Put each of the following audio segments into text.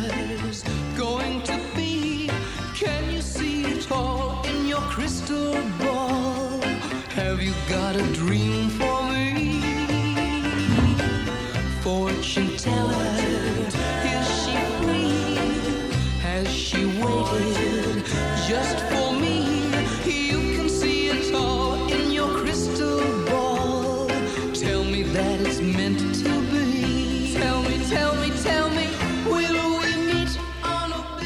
Future's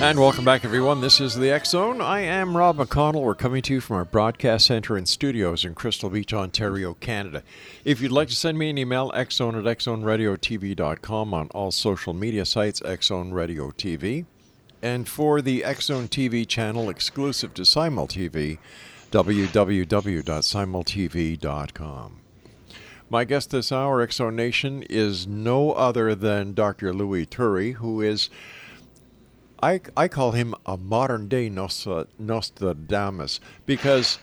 And welcome back, everyone. This is the X Zone. I am Rob McConnell. We're coming to you from our broadcast center and studios in Crystal Beach, Ontario, Canada. If you'd like to send me an email, xzone at xzoneradiotv.com on all social media sites, Xzone Radio TV. And for the Xzone TV channel exclusive to Simul TV, www.simultv.com. My guest this hour, Exo Nation, is no other than Dr. Louis Turi, who is I, I call him a modern day Nostra- Nostradamus because,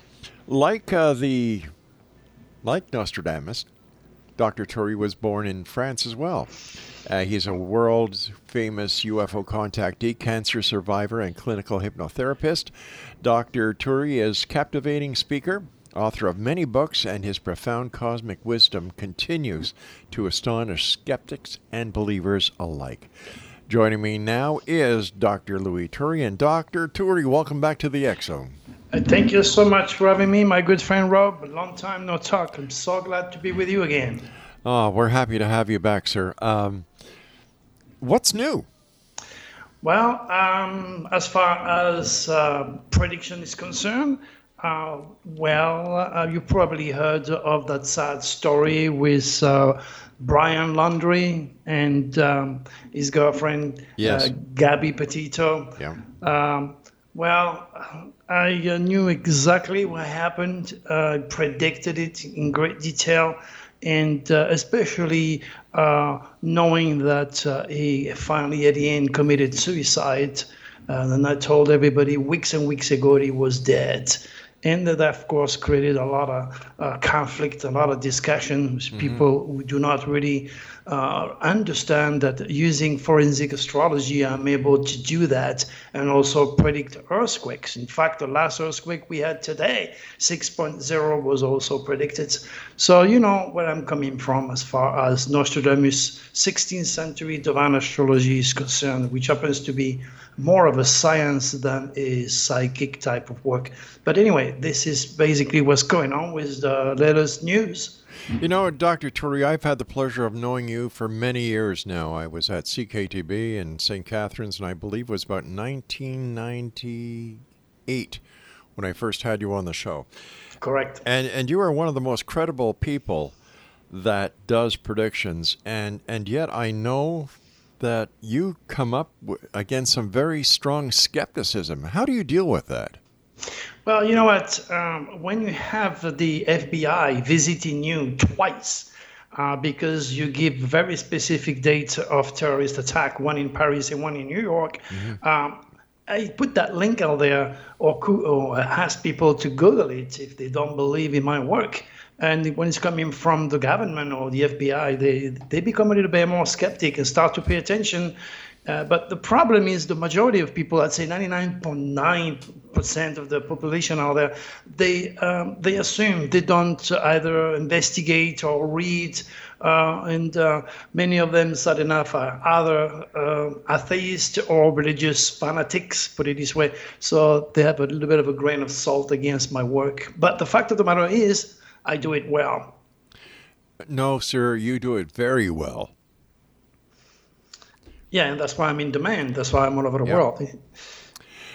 like uh, the like Nostradamus, Dr. Turi was born in France as well. Uh, he's a world famous UFO contactee, cancer survivor, and clinical hypnotherapist. Dr. Turi is captivating speaker, author of many books, and his profound cosmic wisdom continues to astonish skeptics and believers alike. Joining me now is Dr. Louis Turi. And Dr. Turi, welcome back to the Zone. Uh, Thank you so much for having me, my good friend Rob. A long time no talk. I'm so glad to be with you again. Oh, we're happy to have you back, sir. Um, what's new? Well, um, as far as uh, prediction is concerned, uh, well, uh, you probably heard of that sad story with uh, Brian Laundrie and um, his girlfriend, Yes. uh, Gabby Petito. Yeah. Um, well, I uh, knew exactly what happened, uh, predicted it in great detail, and uh, especially uh, knowing that uh, he finally at the end committed suicide. Uh, and I told everybody weeks and weeks ago he was dead. And that, of course, created a lot of uh, conflict, a lot of discussion with people who do not really uh, understand that using forensic astrology, I'm able to do that and also predict earthquakes. In fact, the last earthquake we had today, 6.0, was also predicted. So, you know where I'm coming from as far as Nostradamus' 16th century divine astrology is concerned, which happens to be more of a science than a psychic type of work. But anyway, this is basically what's going on with the latest news. You know, Dr. Turi, I've had the pleasure of knowing you for many years now. I was at CKTB in St. Catharines, and I believe it was about 1998 when I first had you on the show. Correct. And and you are one of the most credible people that does predictions, and and yet I know that you come up against some very strong skepticism. How do you deal with that? Well, you know what? Um, when you have the FBI visiting you twice, uh, because you give very specific dates of terrorist attack, one in Paris and one in New York, um, I put that link out there or, or ask people to Google it if they don't believe in my work. And when it's coming from the government or the FBI, they, they become a little bit more skeptic and start to pay attention Uh, but the problem is the majority of people, I'd say 99.9% of the population out there, they um, they assume they don't either investigate or read, uh, and uh, many of them, sad enough, are either uh, atheist or religious fanatics, put it this way. So they have a little bit of a grain of salt against my work. But the fact of the matter is, I do it well. No, sir, you do it very well. Yeah, and that's why I'm in demand. That's why I'm all over the Yeah. world.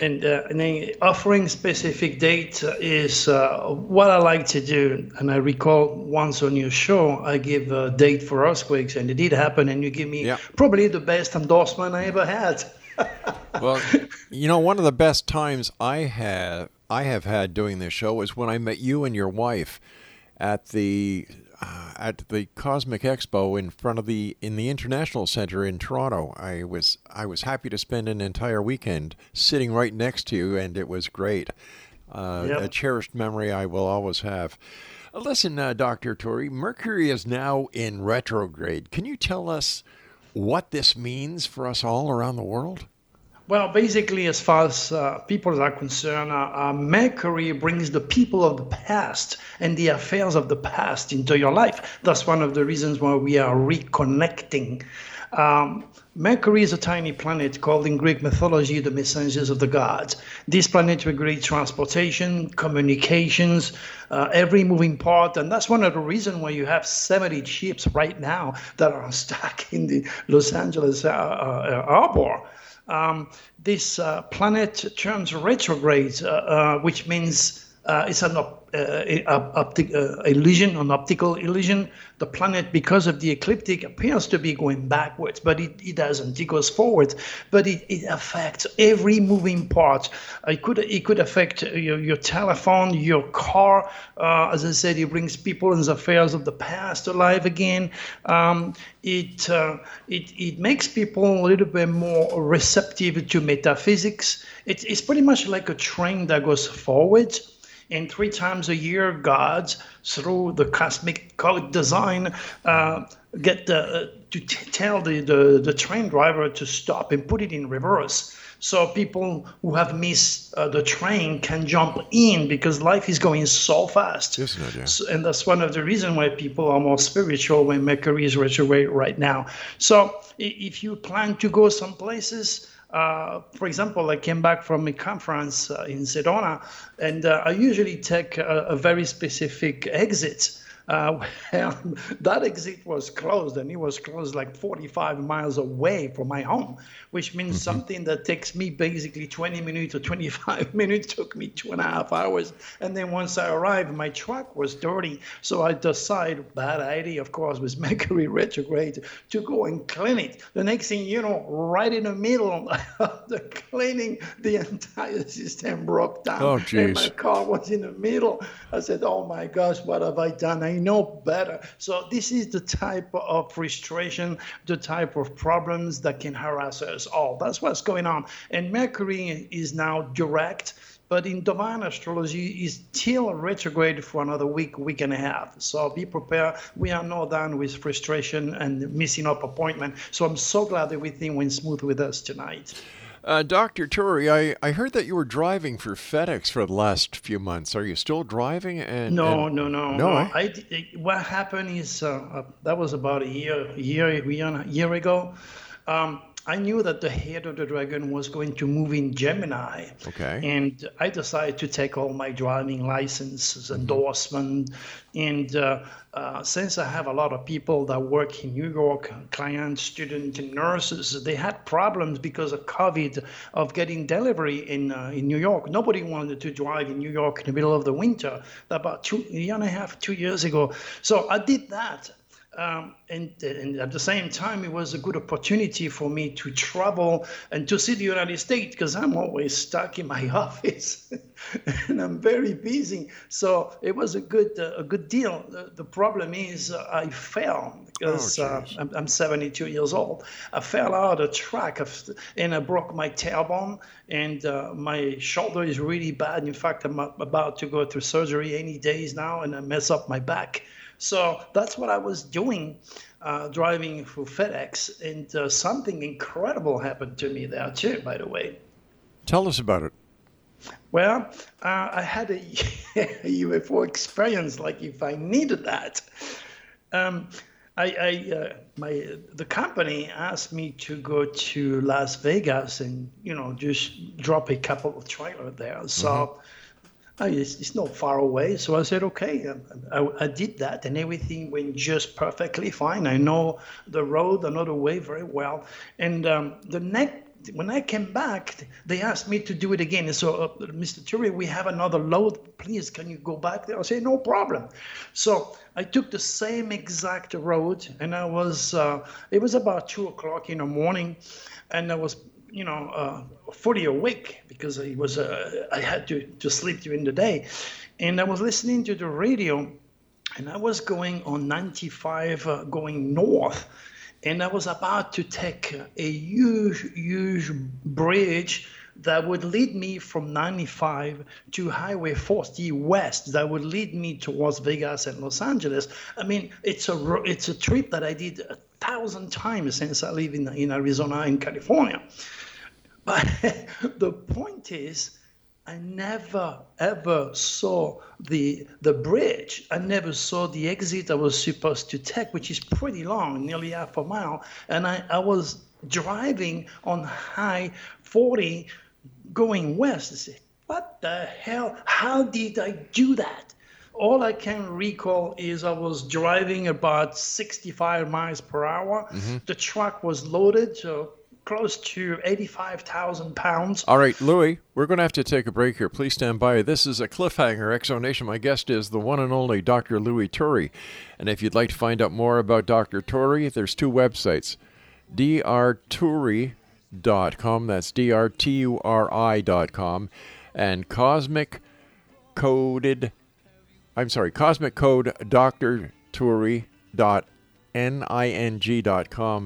And, uh, and then offering specific date is uh, what I like to do. And I recall once on your show, I give a date for earthquakes, and it did happen. And you give me Yeah. probably the best endorsement I ever had. Well, you know, one of the best times I have I have had doing this show is when I met you and your wife at the uh, at the Cosmic Expo in front of the in the International Center in Toronto. I was I was happy to spend an entire weekend sitting right next to you, and it was great. Uh, Yep. A cherished memory I will always have. Listen, uh, Doctor Turi, Mercury is now in retrograde. Can you tell us what this means for us all around the world? Well, basically, as far as uh, people are concerned, uh, uh, Mercury brings the people of the past and the affairs of the past into your life. That's one of the reasons why we are reconnecting. Um, Mercury is a tiny planet called in Greek mythology the messengers of the gods. This planet regulates transportation, communications, uh, every moving part, and that's one of the reasons why you have 70 ships right now that are stuck in the Los Angeles uh, uh, harbor um, this uh, planet turns retrograde, uh, uh, which means uh, it's an op- uh, a- optic, uh, illusion, an optical illusion. The planet, because of the ecliptic, appears to be going backwards, but it, it doesn't. It goes forward, but it, it affects every moving part. It could it could affect your, your telephone, your car. Uh, as I said, it brings people and affairs of the past alive again. Um, it, uh, it it makes people a little bit more receptive to metaphysics. It, it's pretty much like a train that goes forward. And three times a year, gods, through the cosmic code design, uh, get the, to t- tell the, the, the train driver to stop and put it in reverse. So people who have missed uh, the train can jump in because life is going so fast. Isn't it, yeah? So- and that's one of the reasons why people are more spiritual when Mercury is retrograde right now. So if you plan to go some places, uh, for example, I came back from a conference uh, in Sedona, and uh, I usually take a, a very specific exit. Uh, that exit was closed, and it was closed like 45 miles away from my home, which means something that takes me basically 20 minutes or 25 minutes took me two and a half hours. And then once I arrived, my truck was dirty, so I decided, bad idea, of course, was Mercury retrograde, to go and clean it. The next thing you know, right in the middle of the cleaning, the entire system broke down. Oh, And jeez. my car was in the middle. I said, "Oh my gosh, what have I done? I know better." So this is the type of frustration, the type of problems that can harass us all. That's what's going on. And Mercury is now direct, but in divine astrology is still retrograde for another week, week and a half. So be prepared. We are not done with frustration and missing up appointment. So I'm so glad everything went smooth with us tonight. Uh, Dr. Turi, I, I heard that you were driving for FedEx for the last few months. Are you still driving? And No, and- no, no, No, eh? I, I- what happened is uh, uh, that was about a year, year, year, year ago. Um, I knew that the head of the dragon was going to move in Gemini. Okay. And I decided to take all my driving licenses, Mm-hmm. endorsement, and uh, uh, since I have a lot of people that work in New York, clients, students, and nurses, they had problems because of COVID of getting delivery in uh, in New York. Nobody wanted to drive in New York in the middle of the winter. About two a year and a half, two years ago. So I did that. Um, and, and at the same time, it was a good opportunity for me to travel and to see the United States because I'm always stuck in my office and I'm very busy. So it was a good uh, a good deal. The, the problem is uh, I fell because Oh, uh. I'm, I'm 72 years old. I fell out of track of, and I broke my tailbone and uh, my shoulder is really bad. In fact, I'm about to go through surgery any days now and I mess up my back. So that's what I was doing, uh, driving for FedEx, and uh, something incredible happened to me there too. By the way. Tell us about it. Well, uh, I had a UFO experience, like if I needed that. Um, I, I uh, my the company asked me to go to Las Vegas and you know just drop a couple of trailers there. So I, it's, it's not far away. So I said okay. Um, I, I did that and everything went just perfectly fine. I know the road, I know the way very well. And um, the next when I came back, they asked me to do it again. And so, uh, Mr. Turi, we have another load. Please, can you go back there? I said, no problem. So I took the same exact road, and I was. Uh, it was about two o'clock in the morning, and I was, you know, uh, fully awake because I was. Uh, I had to to sleep during the day, and I was listening to the radio, and I was going on 95, uh, going north and I was about to take a huge, huge bridge that would lead me from 95 to Highway 40 West. That would lead me towards Vegas and Los Angeles. I mean, it's a it's a trip that I did thousand times since I live in in Arizona and California. But the point is, I never ever saw the the bridge. I never saw the exit I was supposed to take, which is pretty long, nearly half a mile. And I, I was driving on high 40 going west. I said, what the hell? How did I do that? All I can recall is I was driving about 65 miles per hour. Mm-hmm. The truck was loaded, so close to 85,000 pounds. All right, Louis, we're going to have to take a break here. Please stand by. This is a cliffhanger exonation. My guest is the one and only Dr. Louis Turi. And if you'd like to find out more about Dr. Turi, there's two websites drturi.com, that's D R T U R I.com, and Cosmic Coded, I'm sorry, Cosmic Code Dr. Turi.ning.com,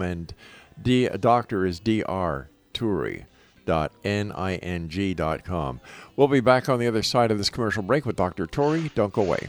and D, doctor is dr Turi ning.com. We'll be back on the other side of this commercial break with Dr. Turi. Don't go away.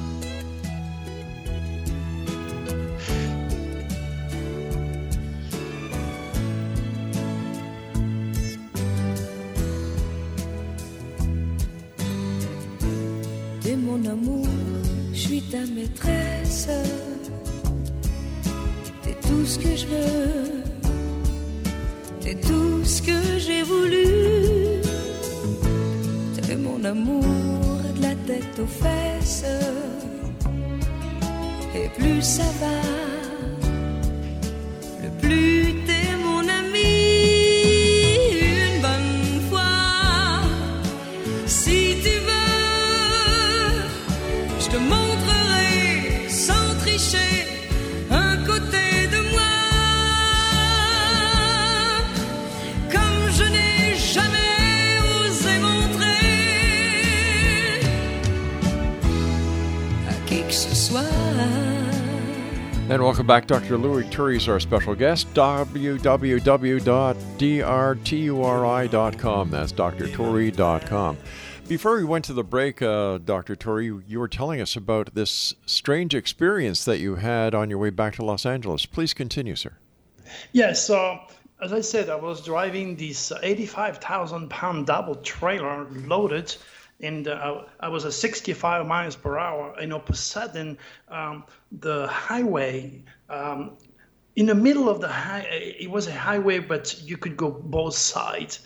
Turi is our special guest. www.drturi.com. That's drturi.com. Before we went to the break, uh, Dr. Turi, you were telling us about this strange experience that you had on your way back to Los Angeles. Please continue, sir. Yes, so as I said, I was driving this 85,000 pound double trailer loaded, and uh, I was at 65 miles per hour. And all of a sudden, um, the highway, um, in the middle of the high, it was a highway, but you could go both sides.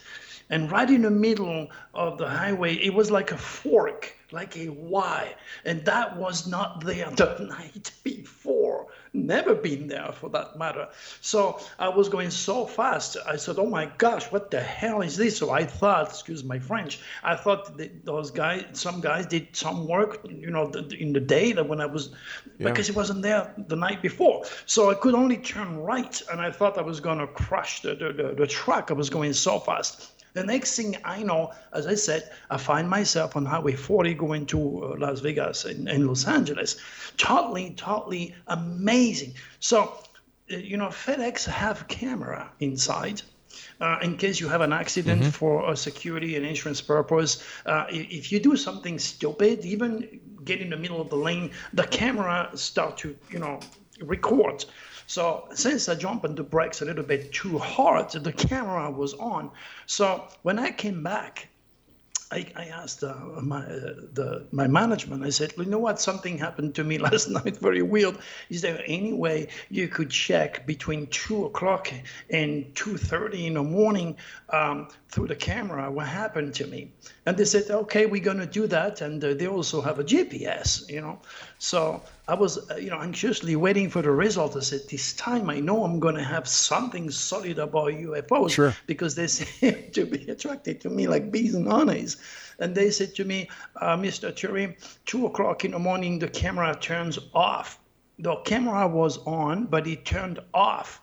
And right in the middle of the highway, it was like a fork, like a Y. And that was not there the night before. Never been there for that matter. So I was going so fast. I said, "Oh my gosh, what the hell is this?" So I thought, excuse my French, I thought that those guys, some guys did some work, you know, in the day that when I was, because it wasn't there the night before. So I could only turn right, and I thought I was gonna crush the the, the, the truck. I was going so fast. The next thing I know, as I said, I find myself on Highway 40 going to uh, Las Vegas and, and Los Angeles. Totally, totally amazing. So, uh, you know, FedEx have camera inside. Uh, in case you have an accident for a security and insurance purpose, uh, if you do something stupid, even get in the middle of the lane, the camera start to, you know, record. So since I jumped on the brakes a little bit too hard, the camera was on. So when I came back, I, I asked uh, my uh, the my management. I said, you know what? Something happened to me last night. Very weird. Is there any way you could check between two o'clock and two thirty in the morning um, through the camera what happened to me? And they said, okay, we're gonna do that. And uh, they also have a GPS. You know, so I was uh, you know anxiously waiting for the result. I said, this time I know I'm gonna have something solid about UFOs Sure. because they seem to be attracted to me like bees and honeys. And they said to me, uh, Mr. Turi, two o'clock in the morning, the camera turns off. The camera was on, but it turned off.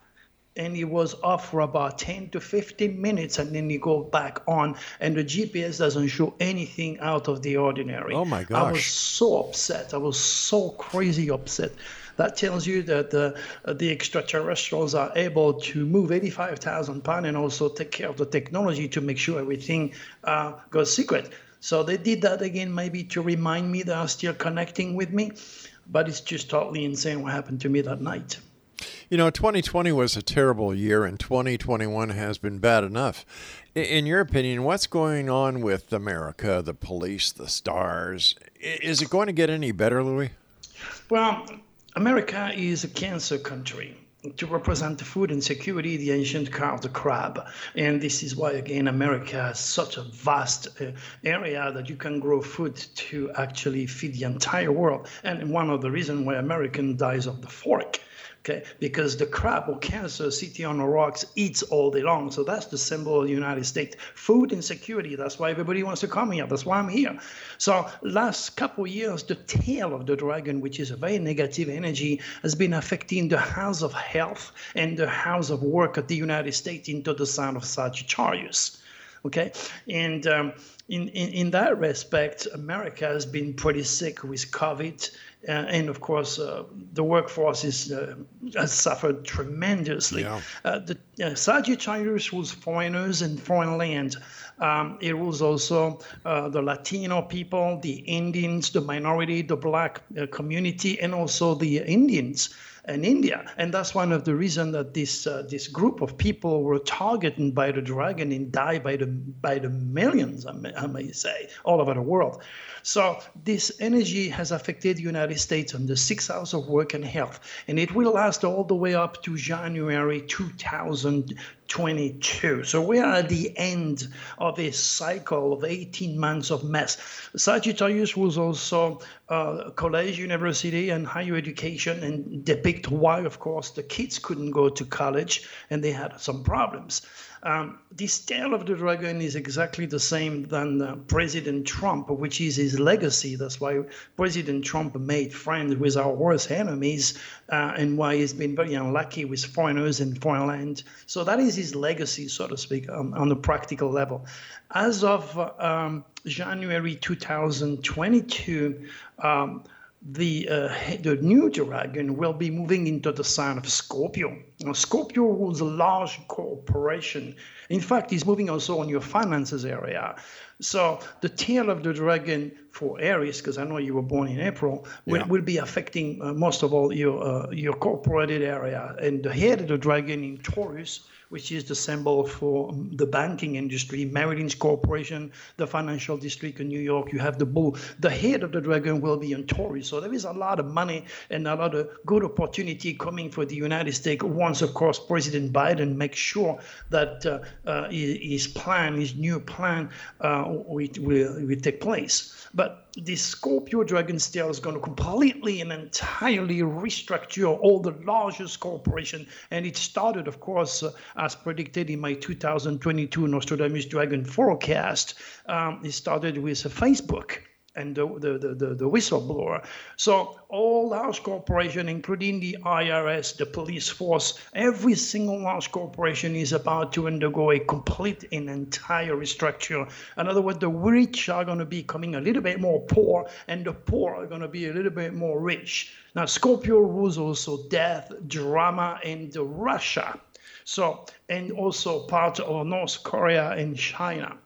And it was off for about 10 to 15 minutes, and then it go back on, and the GPS doesn't show anything out of the ordinary. Oh, my god. I was so upset. I was so crazy upset. That tells you that the, uh, the extraterrestrials are able to move 85,000 pounds and also take care of the technology to make sure everything uh, goes secret. So they did that again, maybe to remind me they are still connecting with me. But it's just totally insane what happened to me that night. You know, 2020 was a terrible year, and 2021 has been bad enough. In your opinion, what's going on with America, the police, the stars? Is it going to get any better, Louis? Well, America is a cancer country. To represent the food insecurity, the ancient car of the crab. And this is why, again, America has such a vast uh, area that you can grow food to actually feed the entire world. And one of the reasons why American dies of the fork. Okay, because the crab or cancer sitting on the rocks eats all day long. So that's the symbol of the United States. Food insecurity. That's why everybody wants to come here. That's why I'm here. So last couple of years, the tail of the dragon, which is a very negative energy, has been affecting the house of health and the house of work of the United States into the sign of Sagittarius okay and um, in, in, in that respect america has been pretty sick with covid and of course uh, the workforce is uh, has suffered tremendously Yeah. uh, the uh, sagittarius rules foreigners and foreign land um, it was also uh, the latino people the indians the minority the black uh, community and also the indians in India, and that's one of the reasons that this uh, this group of people were targeted by the dragon and died by the by the millions, I may, I may say, all over the world. So this energy has affected the United States on the sixth house of work and health, and it will last all the way up to January 2022. So we are at the end of a cycle of 18 months of mess. Sagittarius was also uh, college, university, and higher education, and depict why, of course, the kids couldn't go to college and they had some problems. Um, this tale of the dragon is exactly the same than uh, President Trump, which is his legacy. That's why President Trump made friends with our worst enemies, uh, and why he's been very unlucky with foreigners and foreign land. So that is his legacy, so to speak, um, on a practical level. As of um, January 2022. The uh, the new dragon will be moving into the sign of Scorpio. Now, Scorpio rules a large corporation. In fact, he's moving also on your finances area. So the tail of the dragon for Aries, because I know you were born in April, will, Yeah. will be affecting uh, most of all your uh, your corporated area, and the head of the dragon in Taurus which is the symbol for um, the banking industry, Merrill Corporation, the financial district in New York. You have the bull. The head of the dragon will be in Tory. So there is a lot of money and a lot of good opportunity coming for the United States once, of course, President Biden makes sure that uh, uh, his plan, his new plan, uh, will, will, will take place. But this Scorpio Dragon Tail is going to completely and entirely restructure all the largest corporation. And it started, of course, uh, as predicted in my 2022 Nostradamus Dragon forecast. Um, it started with uh, Facebook and the, the, the, the, whistleblower. So all large corporation, including the IRS, the police force, every single large corporation is about to undergo a complete and entire restructure. In other words, the rich are going to be becoming a little bit more poor, and the poor are going to be a little bit more rich. Now, Scorpio rules also death, drama, and Russia. So, and also part of North Korea and China.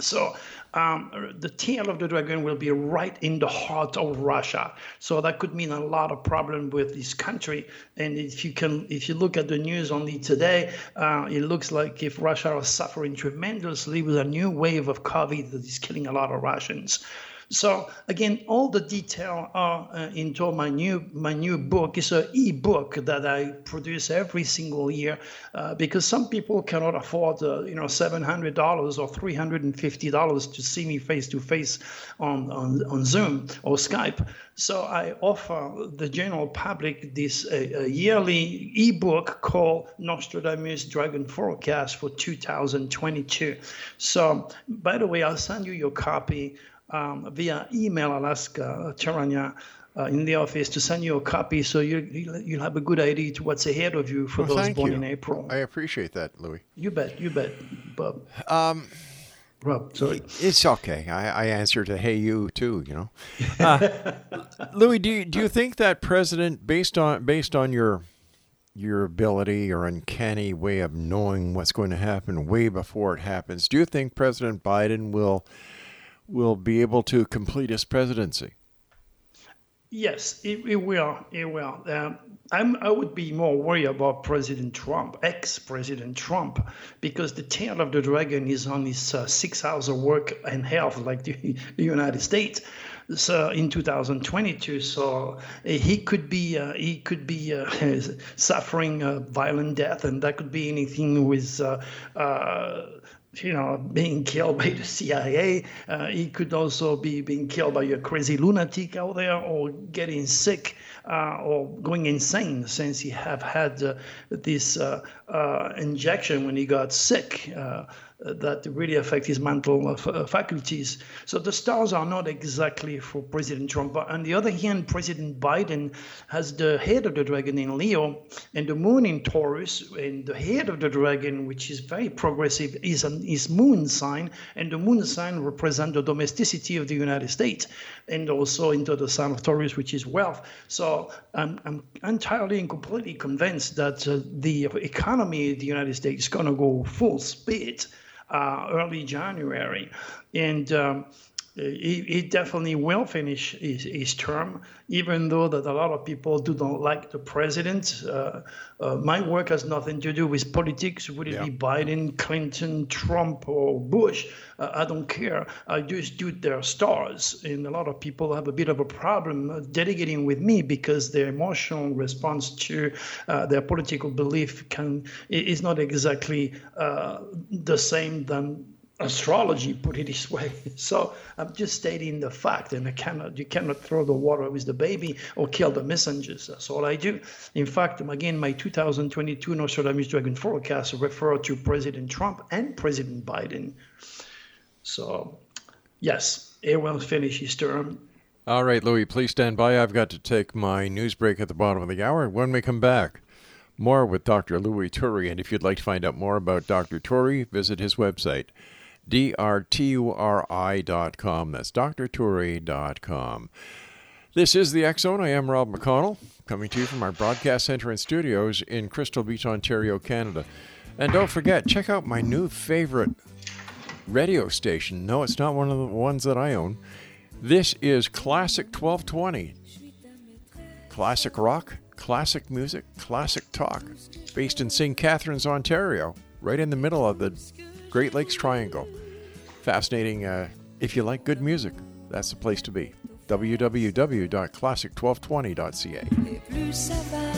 So um, the tail of the dragon will be right in the heart of Russia. So that could mean a lot of problem with this country. And if you can, if you look at the news only today, uh, it looks like if Russia is suffering tremendously with a new wave of COVID that is killing a lot of Russians. So again, all the detail are uh, into my new my new book. It's an e-book that I produce every single year uh, because some people cannot afford uh, you know seven hundred dollars or three hundred and fifty dollars to see me face to face on on Zoom or Skype. So I offer the general public this uh, yearly e-book called Nostradamus Dragon Forecast for 2022. So by the way, I'll send you your copy um, via email. I'll ask uh, Charanya uh, in the office to send you a copy so you, you'll, you'll have a good idea to what's ahead of you for Well, those born you. in April. I appreciate that, Louis. you bet, you bet, Bob. Um, Rob, sorry. It's okay. I, I answer to "Hey, you" too. You know, uh, Louis. Do you, do you think that president, based on based on your your ability or uncanny way of knowing what's going to happen way before it happens, do you think President Biden will will be able to complete his presidency? Yes, it, it will. It will. Um, I'm, I would be more worried about President Trump, ex-President Trump, because the tail of the dragon is on his uh, six hours of work and health, like the, the United States. So in 2022, so uh, he could be uh, he could be uh, suffering a violent death, and that could be anything with. Uh, uh, you know, being killed by the CIA. Uh, he could also be being killed by a crazy lunatic out there, or getting sick, uh, or going insane since he have had uh, this uh, uh, injection when he got sick. Uh, that really affect his mental uh, uh, faculties. So the stars are not exactly for President Trump. But on the other hand, President Biden has the head of the dragon in Leo and the moon in Taurus. And the head of the dragon, which is very progressive, is an, his moon sign. And the moon sign represents the domesticity of the United States and also into the sign of Taurus, which is wealth. So I'm, I'm entirely and completely convinced that uh, the economy of the United States is going to go full speed uh, early January, and um, he, he definitely will finish his, his term, even though that a lot of people do not like the president. Uh, uh, my work has nothing to do with politics. Would it Yeah. be Biden, Clinton, Trump, or Bush? Uh, I don't care. I just do their stars, and a lot of people have a bit of a problem delegating with me because their emotional response to uh, their political belief can is not exactly uh, the same than astrology, put it this way. So I'm just stating the fact, and I cannot, you cannot throw the water with the baby or kill the messengers. That's all I do. In fact, again, my 2022 Nostradamus Dragon forecast refer to President Trump and President Biden. So, yes, he will finish his term. All right, Louis, please stand by. I've got to take my news break at the bottom of the hour. When we come back, more with Dr. Louis Turi. And if you'd like to find out more about Dr. Turi, visit his website, drturi.com. That's drturi.com. This is the Zone. I am Rob McConnell, coming to you from our broadcast center and studios in Crystal Beach, Ontario, Canada. And don't forget, check out my new favorite radio station. No, it's not one of the ones that I own. This is Classic 1220. Classic rock, classic music, classic talk. Based in St. Catharines, Ontario, right in the middle of the Great Lakes Triangle. Fascinating. Uh, if you like good music, that's the place to be. www.classic1220.ca.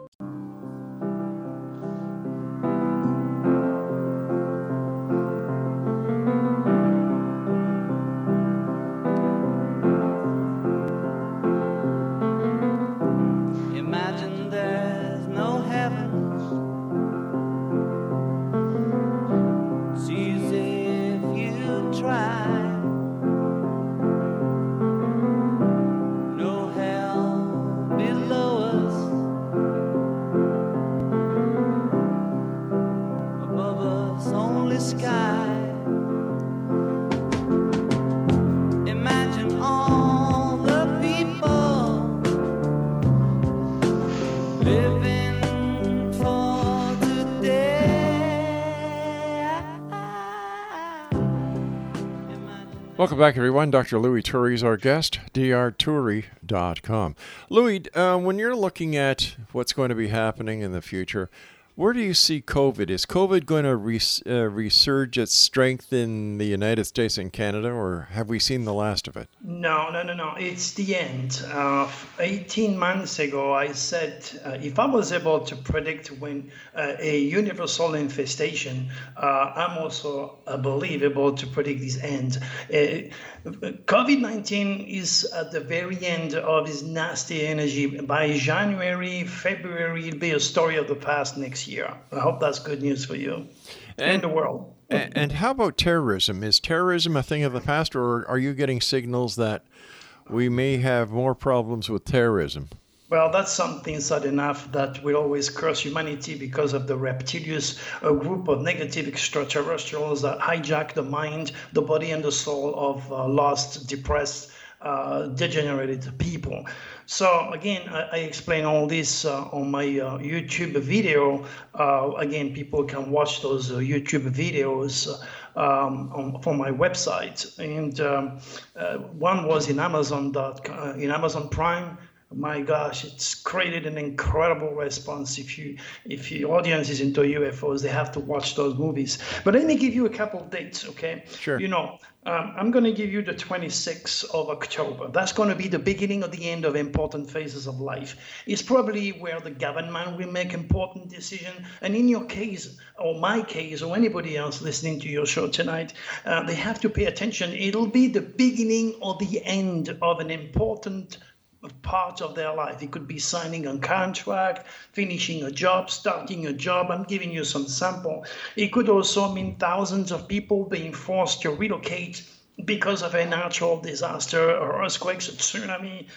Back, everyone. Dr. Louis Turi is our guest, drturi.com. Louis, uh, when you're looking at what's going to be happening in the future, where do you see COVID? Is COVID going to res- uh, resurge its strength in the United States and Canada, or have we seen the last of it? No, no, no, no. It's the end. Uh, 18 months ago, I said uh, if I was able to predict when uh, a universal infestation, uh, I'm also, I believe, able to predict this end. Uh, COVID 19 is at the very end of its nasty energy. By January, February, it'll be a story of the past next year. I hope that's good news for you and the world. And how about terrorism? Is terrorism a thing of the past, or are you getting signals that we may have more problems with terrorism? Well, that's something sad enough that will always curse humanity because of the reptilians, a group of negative extraterrestrials that hijack the mind, the body, and the soul of uh, lost, depressed, uh, degenerated people. So again, I, I explain all this uh, on my uh, YouTube video. Uh, again, people can watch those uh, YouTube videos um, on, from my website. And um, uh, one was in Amazon. Dot, uh, in Amazon Prime my gosh, it's created an incredible response. If you if your audience is into UFOs, they have to watch those movies. But let me give you a couple of dates, okay? Sure. You know, um, I'm going to give you the 26th of October. That's going to be the beginning of the end of important phases of life. It's probably where the government will make important decisions. And in your case, or my case, or anybody else listening to your show tonight, uh, they have to pay attention. It'll be the beginning or the end of an important part of their life. It could be signing a contract, finishing a job, starting a job. I'm giving you some sample. It could also mean thousands of people being forced to relocate because of a natural disaster or earthquakes, a tsunami,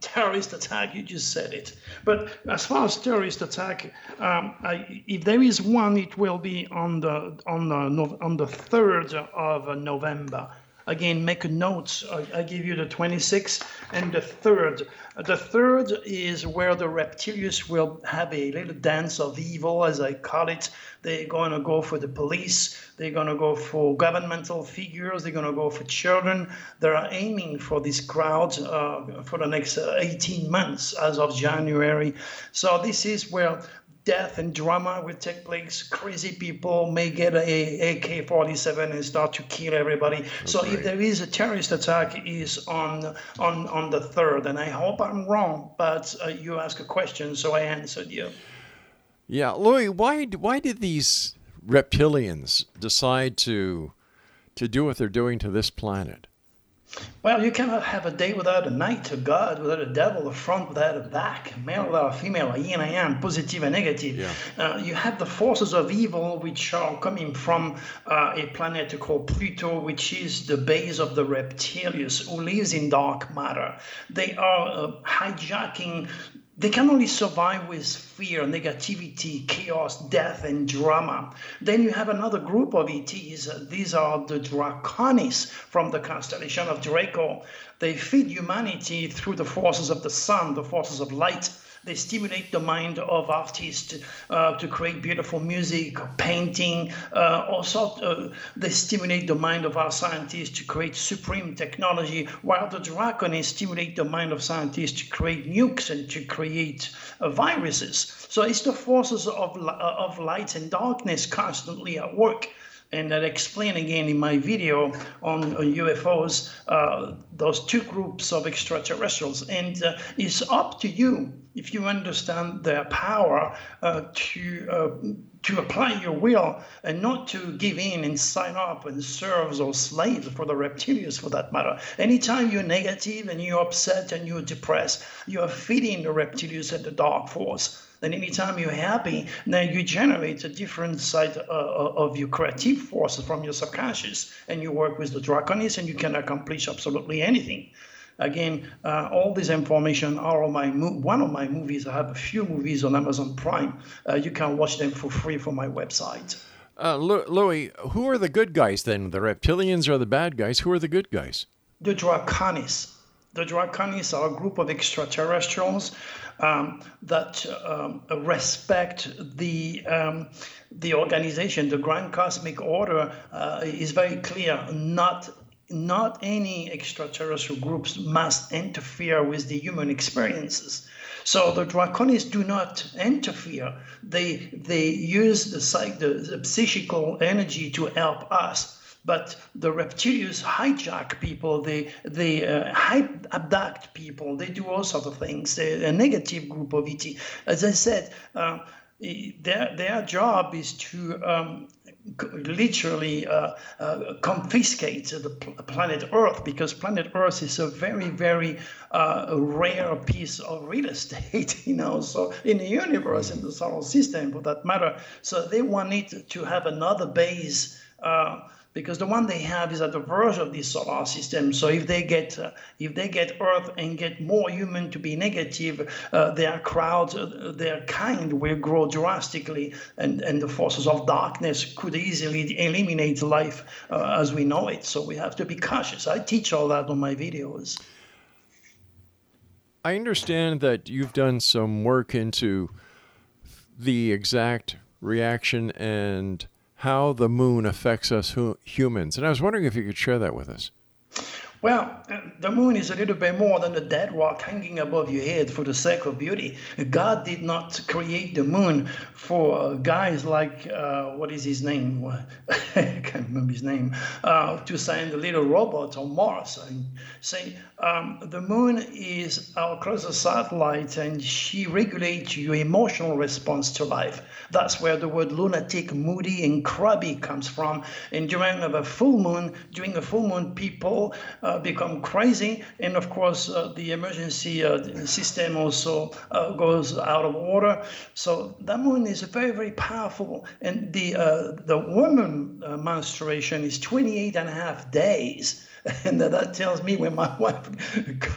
terrorist attack. You just said it. But as far as terrorist attack, um, I, if there is one, it will be on the on the on the third of November. Again, make a note. I, I give you the 26th and the 3rd. The 3rd is where the reptilians will have a little dance of evil, as I call it. They're going to go for the police. They're going to go for governmental figures. They're going to go for children. They're aiming for this crowd uh, for the next uh, 18 months as of January. So this is where death and drama will take place. Crazy people may get a AK-47 and start to kill everybody. So if there is a terrorist attack, is on on on the third, and I hope I'm wrong, but uh, you asked a question, so I answered you. Yeah, Louis, why why did these reptilians decide to to do what they're doing to this planet? Well, you cannot have a day without a night, a god without a devil, a front without a back, male without a female, a yin and a yang, positive and negative. Uh, you have the forces of evil which are coming from uh, a planet called Pluto, which is the base of the reptilians who lives in dark matter. They are uh, hijacking they can only survive with fear, negativity, chaos, death, and drama. Then you have another group of ETs. These are the Draconis from the constellation of Draco. They feed humanity through the forces of the sun, the forces of light. They stimulate the mind of artists uh, to create beautiful music, painting. Uh, also, uh, they stimulate the mind of our scientists to create supreme technology, while the draconists stimulate the mind of scientists to create nukes and to create uh, viruses. So it's the forces of, uh, of light and darkness constantly at work and that explain again in my video on uh, UFOs, uh, those two groups of extraterrestrials. And uh, it's up to you, if you understand their power, uh, to uh, to apply your will and not to give in and sign up and serve or slave for the reptilians for that matter. Anytime you're negative and you're upset and you're depressed, you are feeding the reptilians and the dark force. And anytime you're happy, then you generate a different side uh, of your creative forces from your subconscious, and you work with the draconis, and you can accomplish absolutely anything. Again, uh, all this information are on my mo- one of my movies. I have a few movies on Amazon Prime. Uh, you can watch them for free from my website. Uh, Louis, who are the good guys then? The reptilians are the bad guys. Who are the good guys? The Draconis. The Draconis are a group of extraterrestrials um, that um, respect the um, the organization. The Grand Cosmic Order uh, is very clear. Not not any extraterrestrial groups must interfere with the human experiences. So the Draconis do not interfere. They they use the psych, the, the psychical energy to help us but the reptilians hijack people they they uh, abduct people they do all sorts of things They're a negative group of et as i said uh, their their job is to um, literally uh, uh, confiscate the pl- planet Earth because planet Earth is a very, very uh, rare piece of real estate, you know, so in the universe, in the solar system for that matter. So they want it to have another base. Because the one they have is at the verge of this solar system. So if they get uh, if they get Earth and get more human to be negative, uh, their crowd, uh, their kind will grow drastically, and and the forces of darkness could easily eliminate life uh, as we know it. So we have to be cautious. I teach all that on my videos. I understand that you've done some work into the exact reaction and how the moon affects us humans. And I was wondering if you could share that with us. Well, uh, the moon is a little bit more than a dead rock hanging above your head for the sake of beauty. God did not create the moon for uh, guys like, uh, what is his name? I can't remember his name. Uh, to send little robot on Mars. And say, um, the moon is our closest satellite and she regulates your emotional response to life. That's where the word lunatic, moody, and crabby comes from. And during a full moon, during a full moon, people uh, become crazy, and of course, uh, the emergency uh, system also uh, goes out of order. So the moon is very, very powerful, and the uh, the woman uh, menstruation is 28 and a half days. And that tells me when my wife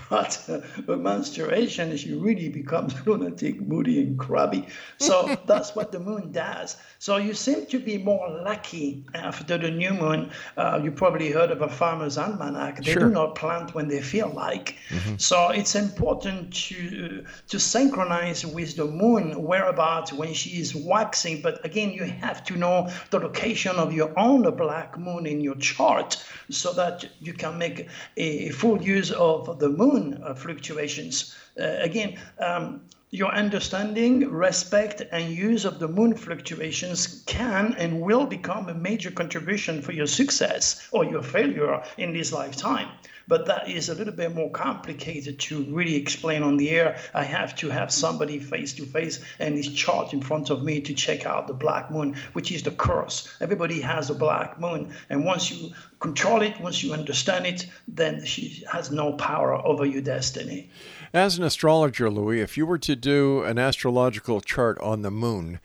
got a menstruation, she really becomes lunatic, moody, and crabby. So that's what the moon does. So you seem to be more lucky after the new moon. Uh, you probably heard of a farmer's almanac. They Sure. do not plant when they feel like. So it's important to to synchronize with the moon whereabouts when she is waxing. But again, you have to know the location of your own black moon in your chart so that you can make a full use of the moon uh, fluctuations. Uh, again, um, your understanding, respect, and use of the moon fluctuations can and will become a major contribution for your success or your failure in this lifetime. But that is a little bit more complicated to really explain on the air. I have to have somebody face to face and this chart in front of me to check out the black moon, which is the curse. Everybody has a black moon, and once you control it, once you understand it, then she has no power over your destiny. As an astrologer, Louis, if you were to do an astrological chart on the moon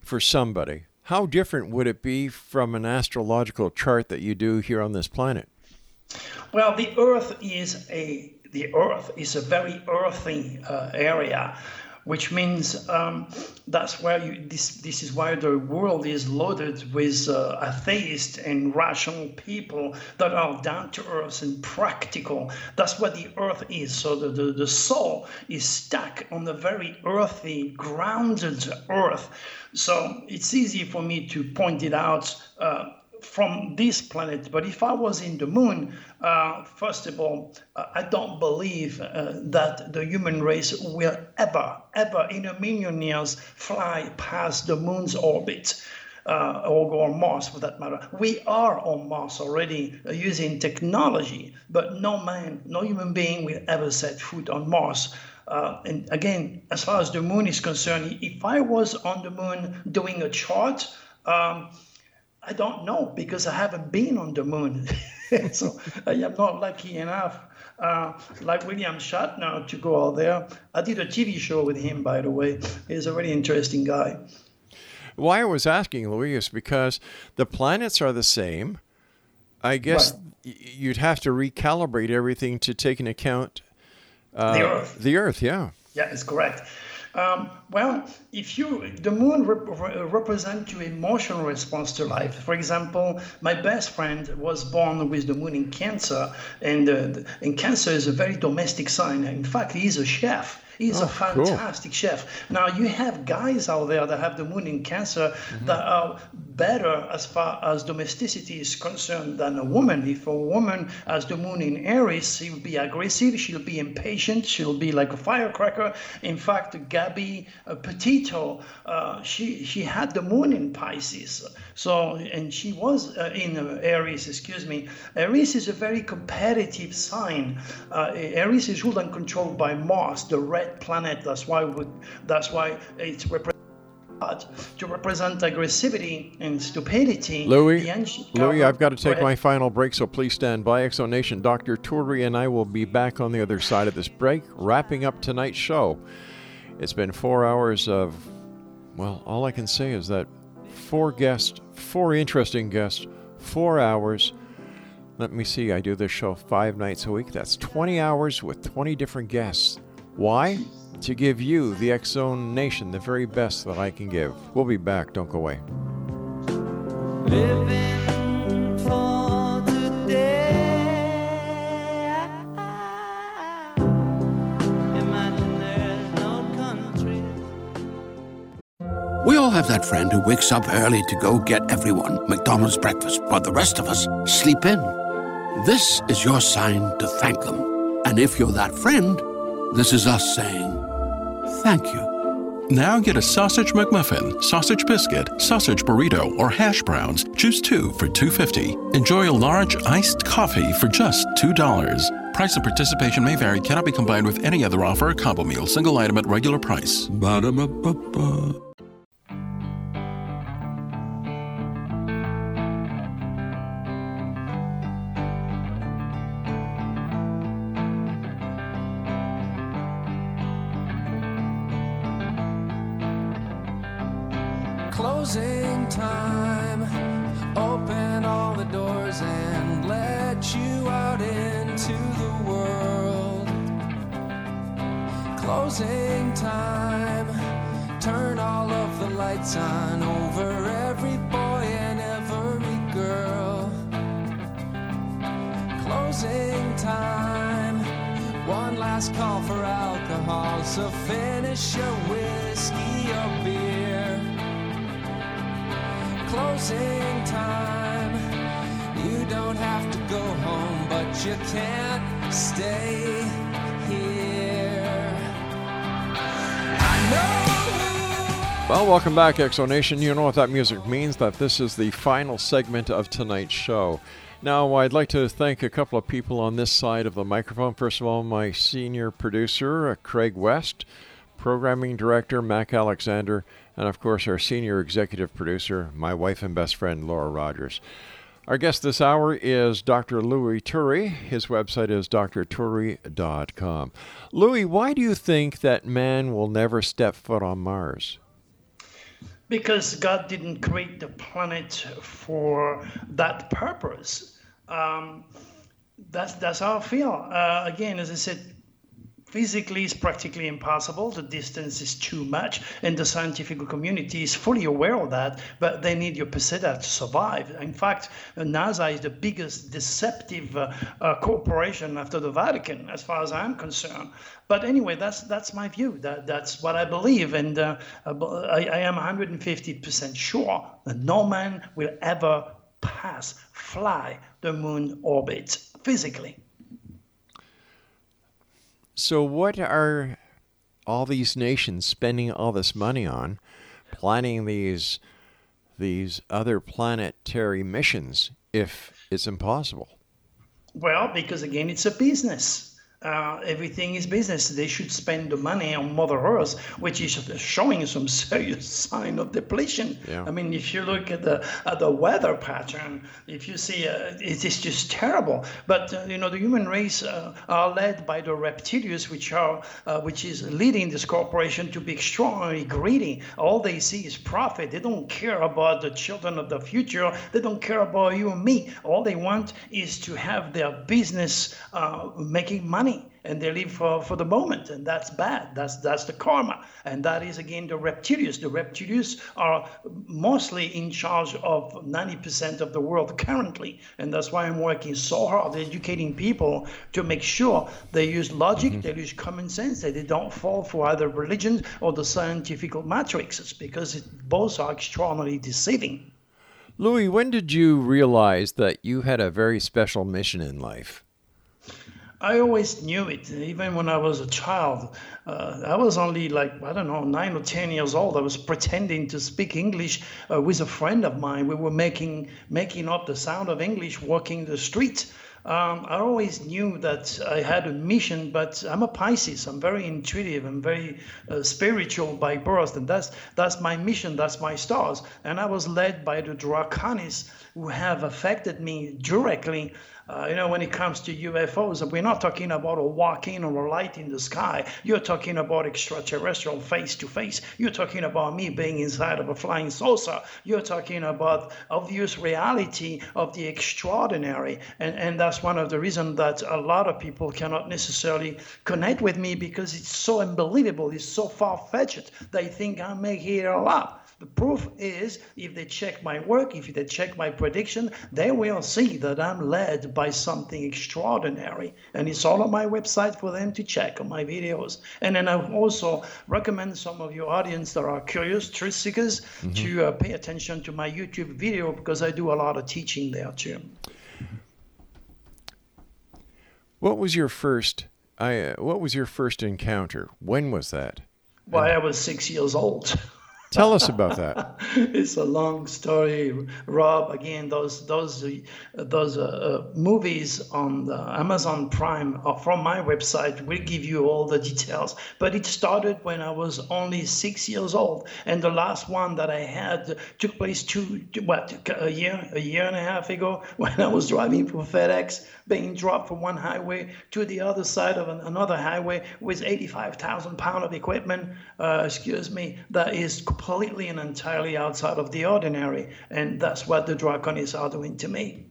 for somebody, how different would it be from an astrological chart that you do here on this planet? Well, the Earth is a the Earth is a very earthy uh, area, which means um, that's where you this this is why the world is loaded with uh, atheists and rational people that are down to earth and practical. That's what the Earth is. So the the, the soul is stuck on the very earthy, grounded Earth. So it's easy for me to point it out. Uh, from this planet. But if I was in the moon, uh, first of all, uh, I don't believe uh, that the human race will ever, ever in a million years fly past the moon's orbit. Uh, or go on Mars for that matter. We are on Mars already uh, using technology, but no man, no human being will ever set foot on Mars. Uh, and again, as far as the moon is concerned, if I was on the moon doing a chart, um, I don't know because I haven't been on the moon. so I am not lucky enough, uh, like William Shatner, to go out there. I did a TV show with him, by the way. He's a really interesting guy. Why I was asking, Louis, is because the planets are the same. I guess Right. you'd have to recalibrate everything to take into account uh, The Earth. The Earth, yeah. Yeah, it's correct. Um, well, if you the moon rep- re- represents your emotional response to life. For example, my best friend was born with the moon in Cancer, and uh, and Cancer is a very domestic sign. In fact, he's a chef. He's a Oh, cool. fantastic chef. Now you have guys out there that have the moon in Cancer Mm-hmm. that are better as far as domesticity is concerned than a woman. If a woman has the moon in Aries, she'll be aggressive, she'll be impatient, she'll be like a firecracker. In fact, Gabby uh, Petito, uh, she she had the moon in Pisces, so and she was uh, in uh, Aries. Excuse me. Aries is a very competitive sign. Uh, Aries is ruled and controlled by Mars, the red planet. That's why we, that's why it's represented to represent aggressivity and stupidity. Louis, Louis, I've got to take my final break, so please stand by. X Zone Nation, Dr. Turi and I will be back on the other side of this break, wrapping up tonight's show. It's been four hours of, well, all I can say is that four guests, four interesting guests, four hours. Let me see, I do this show five nights a week. That's 20 hours with 20 different guests. Why? To give you, the X Zone Nation, the very best that I can give. We'll be back. Don't go away. Living for today. Imagine no country. We all have that friend who wakes up early to go get everyone McDonald's breakfast while the rest of us sleep in. This is your sign to thank them. And if you're that friend, this is us saying thank you. Now get a sausage McMuffin, sausage biscuit, sausage burrito, or hash browns. Choose two for $2.50. Enjoy a large iced coffee for just $2. Price and participation may vary, cannot be combined with any other offer or combo meal, single item at regular price. Ba-da-ba-ba-ba. Welcome back, X Zone Nation. You know what that music means, that this is the final segment of tonight's show. Now, I'd like to thank a couple of people on this side of the microphone. First of all, my senior producer, uh, Craig West, programming director, Mac Alexander, and of course, our senior executive producer, my wife and best friend, Laura Rogers. Our guest this hour is Dr. Louis Turi. His website is drturi.com. Louis, why do you think that man will never step foot on Mars? Because God didn't create the planet for that purpose. Um, that's that's how I feel. Uh, again, as I said, physically it's practically impossible. The distance is too much, and the scientific community is fully aware of that. But they need your peseta to survive. In fact, NASA is the biggest deceptive uh, uh, corporation after the Vatican, as far as I'm concerned. But anyway, that's that's my view. That that's what I believe, and uh, I, I am 150% sure that no man will ever pass, fly the moon orbit physically. So, what are all these nations spending all this money on, planning these these other planetary missions if it's impossible? Well, because again, it's a business. Uh, everything is business. They should spend the money on Mother Earth, which is showing some serious sign of depletion. Yeah. I mean, if you look at the at the weather pattern, if you see, uh, it is just terrible. But uh, you know, the human race uh, are led by the reptilians, which are uh, which is leading this corporation to be extraordinarily greedy. All they see is profit. They don't care about the children of the future. They don't care about you and me. All they want is to have their business uh, making money and they live for, for the moment and that's bad. That's that's the karma. And that is again the reptilians. The reptilians are mostly in charge of 90% of the world currently and that's why i'm working so hard educating people to make sure they use logic mm-hmm. they use common sense that they don't fall for either religion or the scientific matrices because it, both are extraordinarily deceiving. Louis, when did you realize that you had a very special mission in life? I always knew it, even when I was a child. Uh, I was only like, I don't know, nine or 10 years old. I was pretending to speak English uh, with a friend of mine. We were making, making up the sound of English walking the street. Um, I always knew that I had a mission, but I'm a Pisces. I'm very intuitive. I'm very uh, spiritual by birth, and that's that's my mission. That's my stars. And I was led by the Draconis, who have affected me directly. Uh, you know, when it comes to UFOs, we're not talking about a walk-in or a light in the sky. You're talking about extraterrestrial face to face. You're talking about me being inside of a flying saucer. You're talking about obvious reality of the extraordinary. And, and that's one of the reasons that a lot of people cannot necessarily connect with me because it's so unbelievable. It's so far-fetched. They think I make it all up. The proof is if they check my work, if they check my prediction, they will see that I'm led by something extraordinary. And it's all on my website for them to check on my videos. And then I also recommend some of your audience that are curious, truth seekers, to uh, pay attention to my YouTube video because I do a lot of teaching there too. What was your first? I. Uh, what was your first encounter? When was that? Why I was six years old. Tell us about that. it's a long story, Rob. Again, those those those uh, uh, movies on the Amazon Prime or from my website will give you all the details. But it started when I was only six years old, and the last one that I had took place two what a year a year and a half ago when I was driving for FedEx, being dropped from one highway to the other side of an, another highway with 85,000 pound of equipment. Uh, excuse me, that is completely and entirely outside of the ordinary. And that's what the Draconis are doing to me.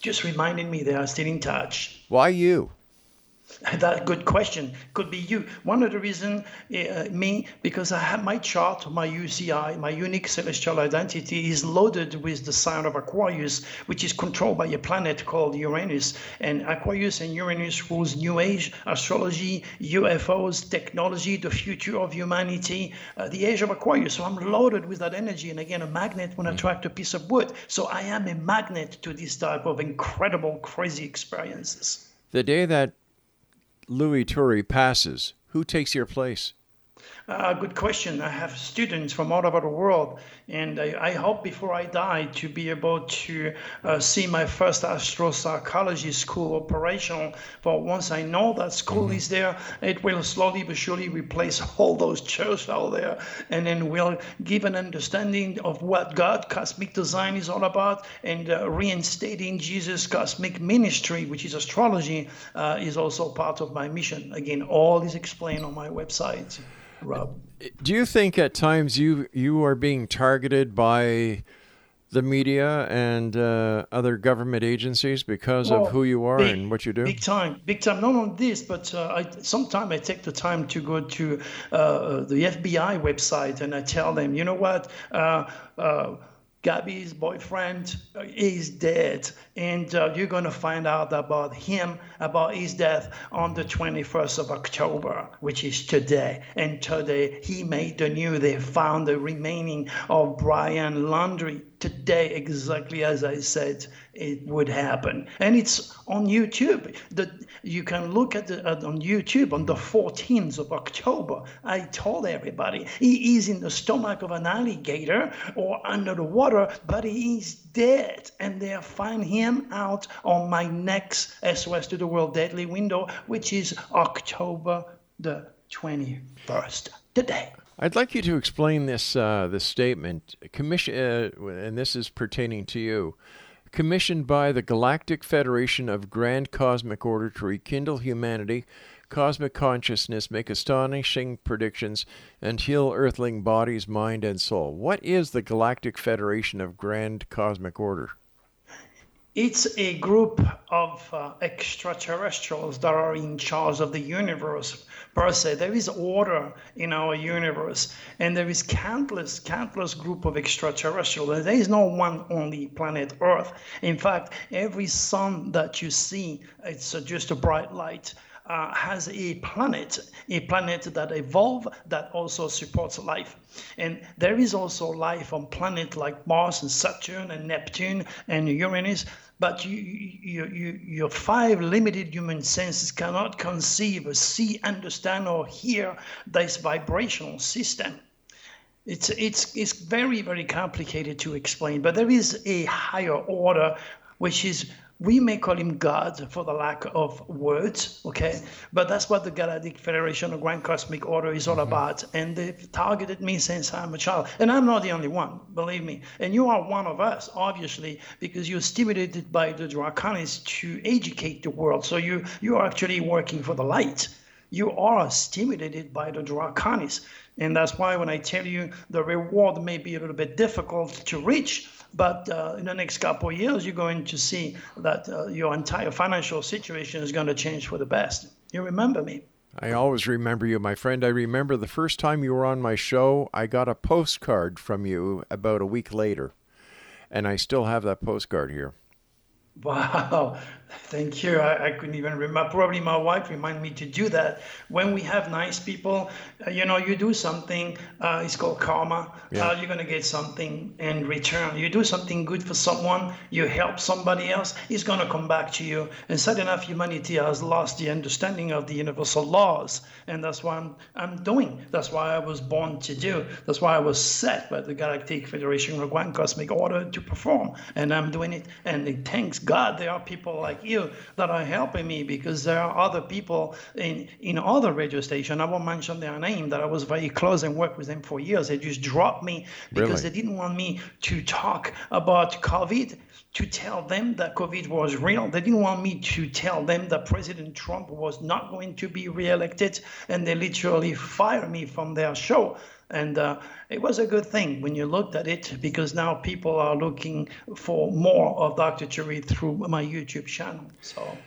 Just reminding me they are still in touch. Why you? That good question could be you. One of the reason uh, me because I have my chart, my UCI, my unique celestial identity is loaded with the sign of Aquarius, which is controlled by a planet called Uranus. And Aquarius and Uranus rules New Age, astrology, UFOs, technology, the future of humanity, uh, the age of Aquarius. So I'm loaded with that energy. And again, a magnet when I attract a piece of wood. So I am a magnet to this type of incredible, crazy experiences. The day that Louis Turi passes, who takes your place? Uh, good question. I have students from all over the world, and I, I hope before I die to be able to uh, see my first astropsychology school operational. But once I know that school is there, it will slowly but surely replace all those chairs out there, and then will give an understanding of what God cosmic design is all about, and uh, reinstating Jesus cosmic ministry, which is astrology, uh, is also part of my mission. Again, all is explained on my website. Rob. Do you think at times you you are being targeted by the media and uh, other government agencies because Well, of who you are big- and what you do? Big time, big time. Not on this, but uh, I sometimes I take the time to go to uh, the FBI website and I tell them, you know what, uh, uh, Gabby's boyfriend uh, is dead, and uh, you're gonna find out about him, about his death on the 21st of October, which is today. And today he made the news. They found the remaining of Brian Laundrie today, exactly as I said it would happen. And it's on YouTube. that you can look at it on YouTube on the 14th of October. I told everybody he is in the stomach of an alligator or under the water, but he is dead. And they'll find him out on my next SOS to the World Deadly Window, which is October the 21st, today. I'd like you to explain this uh, this statement. Commission, uh, and this is pertaining to you. Commissioned by the Galactic Federation of Grand Cosmic Order to rekindle humanity, cosmic consciousness, make astonishing predictions, and heal Earthling bodies, mind, and soul. What is the Galactic Federation of Grand Cosmic Order? It's a group of uh, extraterrestrials that are in charge of the universe per se. There is order in our universe, and there is countless, countless group of extraterrestrials. There is no one only planet Earth. In fact, every sun that you see, it's just a bright light. Uh, has a planet, a planet that evolved that also supports life. And there is also life on planets like Mars and Saturn and Neptune and Uranus. But you, you, you, your five limited human senses cannot conceive, see, understand, or hear this vibrational system. It's, it's, it's very, very complicated to explain, but there is a higher order, which is we may call him God for the lack of words, okay? But that's what the Galactic Federation of Grand Cosmic Order is all mm-hmm. about. And they've targeted me since I'm a child. And I'm not the only one, believe me. And you are one of us, obviously, because you're stimulated by the Draconis to educate the world. So you, you are actually working for the light. You are stimulated by the Draconis. And that's why when I tell you the reward may be a little bit difficult to reach, but uh, in the next couple of years, you're going to see that uh, your entire financial situation is going to change for the best. You remember me. I always remember you, my friend. I remember the first time you were on my show, I got a postcard from you about a week later. And I still have that postcard here. Wow, thank you. I, I couldn't even remember. Probably my wife reminded me to do that. When we have nice people, uh, you know, you do something, uh, it's called karma. Yeah. Uh, you're going to get something in return. You do something good for someone, you help somebody else, it's going to come back to you. And sad enough, humanity has lost the understanding of the universal laws. And that's what I'm, I'm doing. That's why I was born to do. That's why I was set by the Galactic Federation of Grand Cosmic Order to perform. And I'm doing it. And thanks God there are people like you that are helping me because there are other people in, in other radio stations. I won't mention their name that I was very close and worked with them for years. They just dropped me because Really? they didn't want me to talk about COVID to tell them that COVID was real. They didn't want me to tell them that President Trump was not going to be reelected, and they literally fired me from their show. And uh, it was a good thing when you looked at it because now people are looking for more of Dr. Turi through my YouTube channel. So,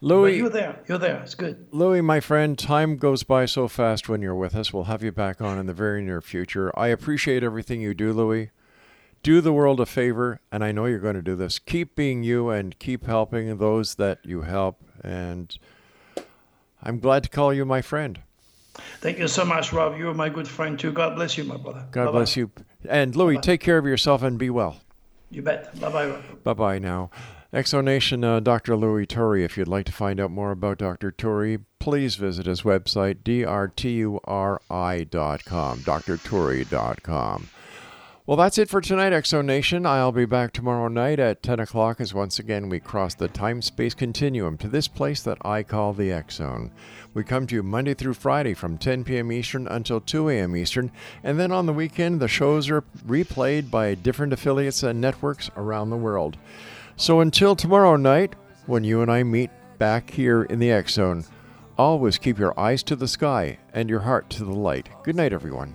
Louis, you're there. You're there. It's good. Louis, my friend, time goes by so fast when you're with us. We'll have you back on in the very near future. I appreciate everything you do, Louis. Do the world a favor, and I know you're going to do this. Keep being you and keep helping those that you help. And I'm glad to call you my friend. Thank you so much, Rob. You're my good friend too. God bless you, my brother. God Bye-bye. bless you. And Louis, take care of yourself and be well. You bet. Bye bye, Bye bye now. X Zone Nation, uh, Dr. Louis Turi. If you'd like to find out more about Dr. Turi, please visit his website, drturi.com, drturry.com. Well, that's it for tonight, X Zone Nation. I'll be back tomorrow night at 10 o'clock as once again we cross the time space continuum to this place that I call the X Zone. We come to you Monday through Friday from 10 p.m. Eastern until 2 a.m. Eastern, and then on the weekend, the shows are replayed by different affiliates and networks around the world. So until tomorrow night, when you and I meet back here in the X Zone, always keep your eyes to the sky and your heart to the light. Good night, everyone.